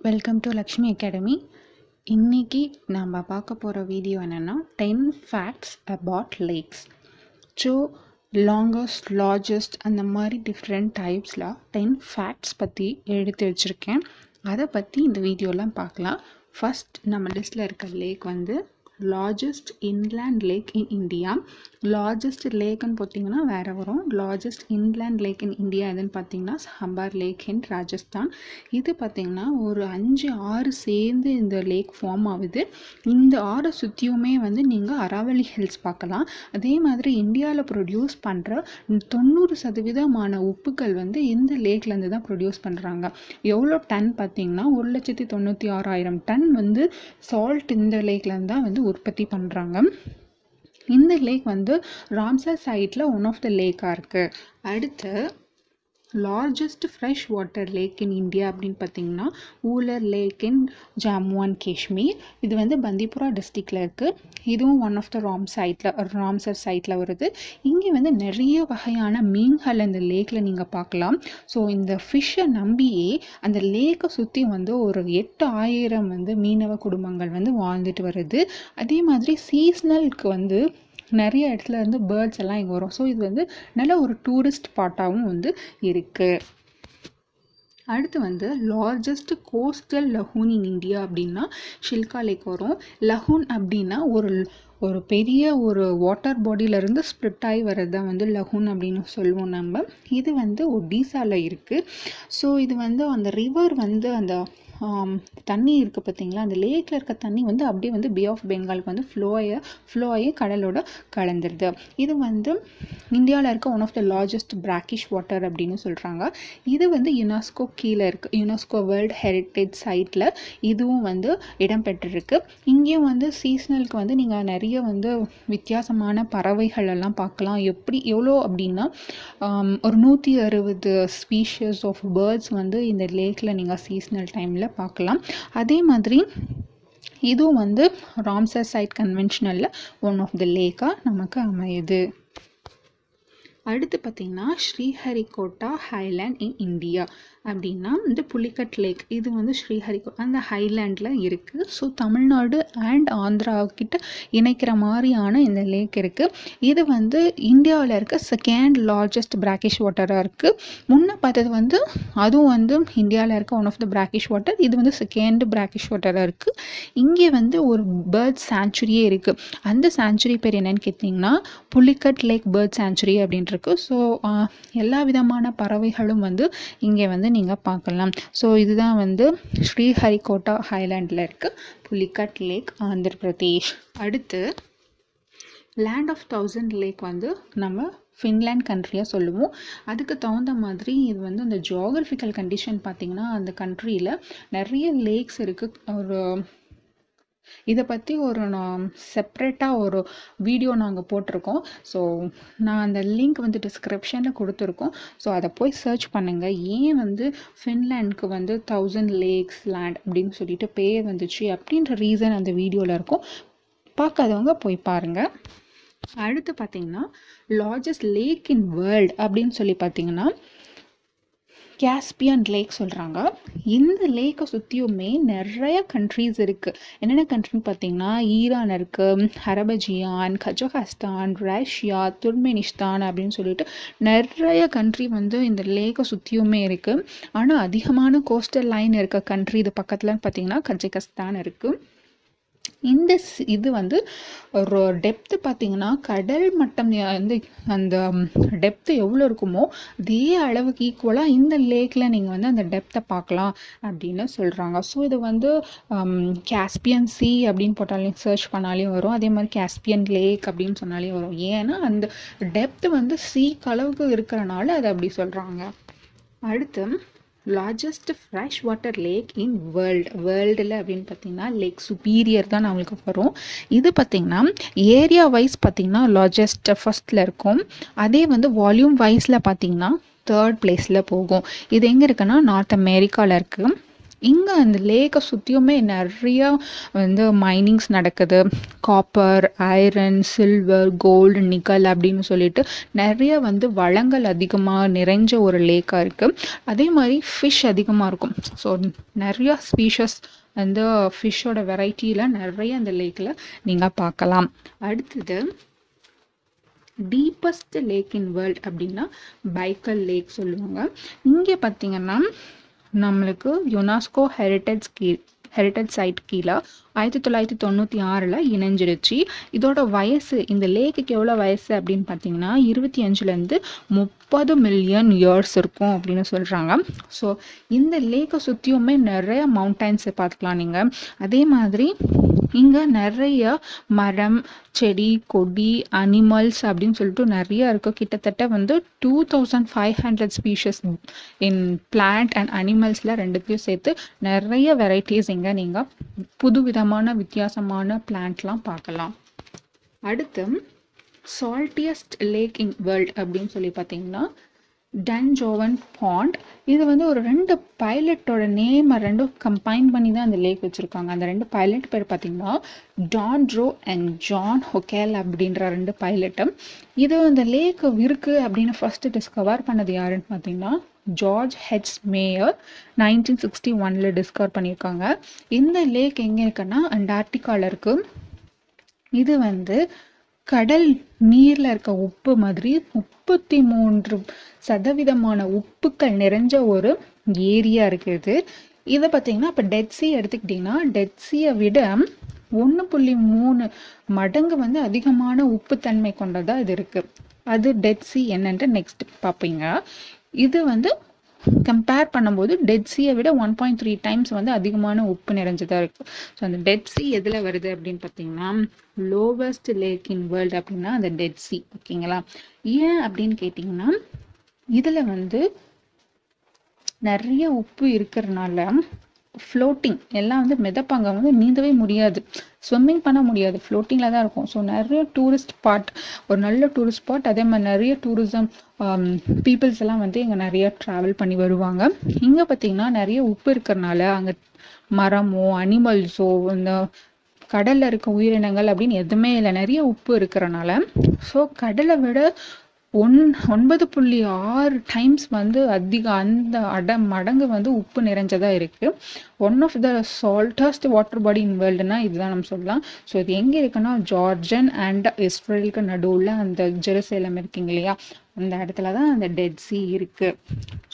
Welcome to Lakshmi academy இன்றைக்கி நம்ம பார்க்க போகிற வீடியோ என்னென்னா ten facts about lakes so longest largest அந்த மாதிரி டிஃப்ரெண்ட் டைப்ஸில் டென் ஃபேக்ட்ஸ் பற்றி எடுத்து வச்சுருக்கேன். அதை பற்றி இந்த வீடியோலாம் பார்க்கலாம். ஃபஸ்ட் நம்ம லிஸ்ட்டில் இருக்க லேக் வந்து largest inland lake in India largest லேக்குன்னு பார்த்தீங்கன்னா வேறு வரும். Largest inland lake in India எதுன்னு பார்த்தீங்கன்னா சம்பார் லேக் இன் ராஜஸ்தான் இது பார்த்திங்கன்னா ஒரு அஞ்சு ஆறு சேர்ந்து இந்த லேக் ஃபார்ம் ஆகுது. இந்த ஆறை சுற்றியுமே வந்து நீங்கள் அராவலி ஹில்ஸ் பார்க்கலாம். அதே மாதிரி இந்தியாவில் ப்ரொடியூஸ் பண்ணுற தொண்ணூறு சதவீதமான உப்புக்கள் வந்து இந்த லேக்லேருந்து தான் ப்ரொடியூஸ் பண்ணுறாங்க எவ்வளோ டன் பார்த்தீங்கன்னா ஒரு லட்சத்தி தொண்ணூற்றி ஆறாயிரம் டன் வந்து சால்ட் இந்த லேக்லேருந்து தான் வந்து உற்பத்தி பண்ணுறாங்க இந்த லேக் வந்து ராம்சர் சைட்டில் ஒன் ஆஃப் த லேக்காக இருக்குது அடுத்து largest fresh water lake in India அப்படின்னு பார்த்தீங்கன்னா Wular lake in Jammu and Kashmir இது வந்து பந்திபுரா டிஸ்ட்ரிக்டில் இருக்குது இதுவும் ஒன் ஆஃப் த ராம் சைட்டில் ராம்சர் சைட்டில் வருது. இங்கே வந்து நிறைய வகையான மீன்கள் இந்த லேக்கில் நீங்கள் பார்க்கலாம். ஸோ இந்த ஃபிஷ்ஷை நம்பியே அந்த லேக்கை சுற்றி வந்து ஒரு எட்டு ஆயிரம் வந்து மீனவ குடும்பங்கள் வந்து வாழ்ந்துட்டு வருது. அதே மாதிரி சீஸ்னலுக்கு வந்து நிறைய இடத்துல இருந்து பேர்ட்ஸ் எல்லாம் இங்கே வரும். ஸோ இது வந்து நல்ல ஒரு டூரிஸ்ட் ஸ்பாட்டாகவும் வந்து இருக்குது அடுத்து வந்து largest coastal lagoon in India அப்படின்னா ஷில்கா லேக் வரும். லஹூன் அப்படின்னா ஒரு ஒரு பெரிய ஒரு வாட்டர் பாடியிலேருந்து ஸ்ப்ரிட் ஆகி வர்றது தான் வந்து லஹூன் அப்படின்னு சொல்லுவோம் நம்ம. இது வந்து ஒடிசாவில் இருக்குது ஸோ இது வந்து அந்த ரிவர் வந்து அந்த தண்ணி இருக்குது பார்த்தீங்களா அந்த லேக்கில் இருக்க தண்ணி வந்து அப்படியே வந்து பே ஆஃப் பெங்காலுக்கு வந்து ஃப்ளோ ஆகி ஃப்ளோ ஆகி கடலோட கலந்துருது. இது வந்து இந்தியாவில் இருக்க one of the largest brackish water அப்படின்னு சொல்கிறாங்க இது வந்து யுனெஸ்கோ கீழே இருக்குது யுனெஸ்கோ வேர்ல்டு ஹெரிட்டேஜ் சைட்டில் இதுவும் வந்து இடம்பெற்றிருக்கு இங்கேயும் வந்து சீஸ்னலுக்கு வந்து நீங்கள் நிறைய வந்து வித்தியாசமான பறவைகள் எல்லாம் பார்க்கலாம். எப்படி எவ்வளோ அப்படின்னா ஒரு நூற்றி அறுபது ஸ்பீஷஸ் ஆஃப் பேர்ட்ஸ் வந்து இந்த லேக்கில் நீங்கள் சீஸ்னல் டைமில் பார்க்கலாம். அதே மாதிரி இதுவும் வந்து ராம்சர் சைட் கன்வென்ஷனலில் ஒன் ஆஃப் த லேக்காக நமக்கு அமையுது. அடுத்து பார்த்திங்கன்னா ஸ்ரீஹரிகோட்டா ஹைலேண்ட் இன் இந்தியா அப்படின்னா இந்த புலிக்கட் லேக் இது வந்து ஸ்ரீஹரிகோ அந்த ஹைலேண்டில் இருக்குது ஸோ தமிழ்நாடு அண்ட் ஆந்திராக்கிட்ட இணைக்கிற மாதிரியான இந்த லேக் இருக்குது இது வந்து இந்தியாவில் இருக்க செகண்ட் லார்ஜஸ்ட் பிராக்கிஷ் வாட்டராக இருக்குது முன்னே பார்த்தது வந்து அதுவும் வந்து இந்தியாவில் இருக்க one of the brackish water இது வந்து செகண்ட் பிராக்கிஷ் வாட்டராக இருக்குது இங்கே வந்து ஒரு பேர்ட் சேஞ்சுரியே இருக்குது அந்த சேஞ்சுரி பேர் என்னன்னு கேட்டிங்கன்னா புலிக்கட் லேக் பேர்ட் சேஞ்சுரி அப்படின்ட்டு இருக்குது ஸோ எல்லா விதமான பறவைகளும் வந்து இங்கே வந்து நீங்கள் பார்க்கலாம். ஸோ இதுதான் வந்து ஸ்ரீஹரிகோட்டா ஹைலாண்டில் இருக்குது புலிகட் லேக் ஆந்திர பிரதேஷ். அடுத்து லேண்ட் ஆஃப் தௌசண்ட் லேக் வந்து நம்ம ஃபின்லேண்ட் கண்ட்ரியாக சொல்லுவோம். அதுக்கு தகுந்த மாதிரி இது வந்து அந்த ஜியாகிரபிக்கல் கண்டிஷன் பார்த்திங்கன்னா அந்த கண்ட்ரியில் நிறைய லேக்ஸ் இருக்குது ஒரு இதை பற்றி ஒரு நான் செப்ரேட்டாக ஒரு வீடியோ நாங்கள் போட்டிருக்கோம். ஸோ நான் அந்த லிங்க் வந்து டிஸ்கிரிப்ஷனில் கொடுத்துருக்கோம். ஸோ அதை போய் சர்ச் பண்ணுங்கள் ஏன் வந்து ஃபின்லேண்டுக்கு வந்து தௌசண்ட் லேக்ஸ் லேண்ட் அப்படின்னு சொல்லிட்டு பேர் வந்துச்சு அப்படின்ற ரீசன் அந்த வீடியோவில் இருக்கும். பார்க்காதவங்க போய் பாருங்கள் அடுத்து பார்த்தீங்கன்னா லார்ஜஸ்ட் லேக் இன் வேர்ல்ட் அப்படின்னு சொல்லி பார்த்தீங்கன்னா கேஸ்பியன் லேக் சொல்கிறாங்க இந்த லேக்கை சுற்றியுமே நிறைய கண்ட்ரீஸ் இருக்குது என்னென்ன கண்ட்ரின்னு பார்த்தீங்கன்னா ஈரான் இருக்குது அரபஜியான் கஜகஸ்தான் ரஷ்யா துர்மெனிஸ்தான் அப்படின்னு சொல்லிட்டு நிறைய கண்ட்ரி வந்து இந்த லேக்கை சுற்றியுமே இருக்குது ஆனால் அதிகமான கோஸ்டல் லைன் இருக்க கண்ட்ரி இது பக்கத்தில் பார்த்தீங்கன்னா கஜகஸ்தான் இருக்குது இந்த இது வந்து ஒரு டெப்த்து பார்த்திங்கன்னா கடல் மட்டம் வந்து அந்த டெப்த்து எவ்வளோ இருக்குமோ அதே அளவுக்கு ஈக்குவலாக இந்த லேக்கில் நீங்கள் வந்து அந்த டெப்த்தை பார்க்கலாம் அப்படின்னு சொல்கிறாங்க ஸோ இது வந்து காஸ்பியன் சி அப்படின்னு போட்டாலே சர்ச் பண்ணாலையும் வரும். அதே மாதிரி காஸ்பியன் லேக் அப்படின்னு சொன்னாலே வரும். ஏன்னா அந்த டெப்த்து வந்து சீக்கு அளவுக்கு இருக்கிறனால அதை அப்படி சொல்கிறாங்க அடுத்து largest fresh water lake in world வேர்ல்டில் அப்படின்னு பார்த்தீங்கன்னா லேக் சுப்பீரியர் தான் நம்மளுக்கு வரும். இது பார்த்திங்கன்னா ஏரியா வைஸ் பார்த்திங்கன்னா லார்ஜஸ்ட் ஃபஸ்ட்டில் இருக்கும். அதே வந்து வால்யூம் வைஸில் பார்த்திங்கன்னா தேர்ட் பிளேஸில் போகும். இது எங்கே இருக்குன்னா நார்த் அமெரிக்காவில் இருக்குது இங்கே அந்த லேக்கை சுற்றியுமே நிறையா வந்து மைனிங்ஸ் நடக்குது. Copper iron silver gold nickel அப்படின்னு சொல்லிட்டு நிறைய வந்து வளங்கள் அதிகமாக நிறைஞ்ச ஒரு லேக்காக இருக்குது அதே மாதிரி ஃபிஷ் அதிகமாக இருக்கும். ஸோ நிறையா ஸ்பீஷஸ் வந்து ஃபிஷ்ஷோட வெரைட்டியில் நிறைய அந்த லேக்கில் நீங்கள் பார்க்கலாம். அடுத்தது டீப்பஸ்ட் லேக் இன் வேர்ல்ட் அப்படின்னா பைக்கல் லேக் சொல்லுவாங்க. இங்கே பார்த்தீங்கன்னா நம்மளுக்கு யுனெஸ்கோ ஹெரிட்டேஜ் கீ ஹெரிட்டேஜ் சைட் கீழே ஆயிரத்தி தொள்ளாயிரத்தி தொண்ணூற்றி ஆறில் இணைஞ்சிருச்சு. இதோட வயசு இந்த லேக்குக்கு எவ்வளோ வயசு அப்படின்னு பார்த்தீங்கன்னா இருபத்தி அஞ்சுலேருந்து முப்பது மில்லியன் இயர்ஸ் இருக்கும் அப்படின்னு சொல்கிறாங்க ஸோ இந்த லேக்கை சுற்றியுமே நிறைய மவுண்டைன்ஸை பார்த்துக்கலாம் நீங்கள் அதே மாதிரி இங்கே நிறைய மரம் செடி கொடி அனிமல்ஸ் அப்படின்னு சொல்லிட்டு நிறைய இருக்கும் கிட்டத்தட்ட வந்து two thousand five hundred species in plant and அனிமல்ஸில் ரெண்டுத்தையும் சேர்த்து நிறைய வெரைட்டிஸ் இங்கே நீங்கள் விதமான வித்தியாசமான பிளான்ட்லாம் பார்க்கலாம். அடுத்து சால்ட்டியஸ்ட் லேக் இன் வேர்ல்ட் அப்படின்னு சொல்லி பார்த்தீங்கன்னா டன்ஜோவன் பாண்ட் இது வந்து ஒரு ரெண்டு பைலட்டோட நேமை ரெண்டும் கம்பைன் பண்ணி தான் அந்த லேக் வச்சுருக்காங்க. அந்த ரெண்டு பைலட் பேர் பார்த்தீங்கன்னா டான்ட்ரோ அண்ட் ஜான் ஹொக்கேல் அப்படின்ற ரெண்டு பைலட்டும் இது அந்த லேக் இருக்குது அப்படின்னு ஃபஸ்ட்டு டிஸ்கவர் பண்ணது யாருன்னு பார்த்தீங்கன்னா George H Mayer nineteen sixty ஒனில் டிஸ்கவர் பண்ணியிருக்காங்க. இந்த லேக் எங்கே இருக்குன்னா அண்டார்டிகாவில் இருக்குது இது வந்து கடல் நீரில் இருக்க உப்பு மாதிரி முப்பத்தி மூன்று சதவீதமான உப்புக்கள் நிறைஞ்ச ஒரு ஏரியா இருக்குது இதை. பார்த்தீங்கன்னா இப்போ டெட் சி எடுத்துக்கிட்டிங்கன்னா டெட்ஸியை விட ஒன்று புள்ளி மூணு மடங்கு வந்து அதிகமான உப்புத்தன்மை கொண்டதாக இது இருக்குது அது டெட் சி என்னன்ட்டு நெக்ஸ்ட் பார்ப்பீங்க. இது வந்து கம்பேர் பண்ணும்போது டெட் சியை விட ஒன் பாயிண்ட் த்ரீ டைம்ஸ் வந்து அதிகமான உப்பு நிறைஞ்சதாக இருக்குது ஸோ அந்த டெட் சி எதில் வருது அப்படின்னு பார்த்தீங்கன்னா லோவஸ்ட் லேக் இன் வேர்ல்டு அப்படின்னா அந்த டெட் சி ஓகேங்களா ஏன் அப்படின்னு கேட்டிங்கன்னா இதில் வந்து நிறைய உப்பு இருக்கிறனால ஃப்ளோட்டிங் எல்லாம் வந்து மிதப்பாங்க. வந்து நீந்தவே முடியாது. ஸ்விம்மிங் பண்ண முடியாது. ஃப்ளோட்டிங்கில் தான் இருக்கும். ஸோ நிறைய டூரிஸ்ட் ஸ்பாட் ஒரு நல்ல டூரிஸ்ட் ஸ்பாட் அதே மாதிரி நிறைய டூரிசம் பீப்புள்ஸ் um, எல்லாம் வந்து இங்கே நிறைய ட்ராவல் பண்ணி வருவாங்க. இங்கே பார்த்தீங்கன்னா நிறைய உப்பு இருக்கிறனால அங்கே மரமோ அனிமல்ஸோ இந்த கடலில் இருக்க உயிரினங்கள் அப்படின்னு எதுவுமே இல்லை. நிறைய உப்பு இருக்கிறனால. ஸோ கடலை விட ஒன் ஒன்பது புள்ளி ஆறு டைம்ஸ் வந்து அதிக அந்த அட மடங்கு வந்து உப்பு நிறைஞ்சதாக இருக்குது one of the saltiest water body in வேர்ல்டுனா இதுதான் நம்ம சொல்லலாம். ஸோ இது எங்கே இருக்குன்னா ஜார்ஜன் அண்ட் இஸ்ரேலுக்கு நடுவில் அந்த ஜெருசேலம் இருக்கீங்க இல்லையா? அந்த இடத்துல தான் அந்த டெட் சி இருக்குது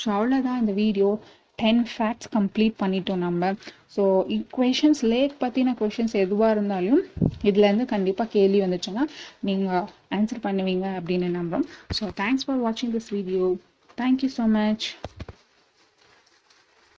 ஸோ அவ்வளோதான் இந்த வீடியோ டென் ஃபேக்ட்ஸ் கம்ப்ளீட் பண்ணிட்டோம் நம்ம. ஸோ இக்குவேஷன்ஸ் லேக் பற்றின கொஷின்ஸ் எதுவாக இருந்தாலும் இதுலேருந்து கண்டிப்பாக கேள்வி வந்துச்சுன்னா நீங்கள் ஆன்சர் பண்ணுவீங்க அப்படின்னு நம்புகிறோம் ஸோ தேங்க்ஸ் ஃபார் வாட்சிங் this video thank you so much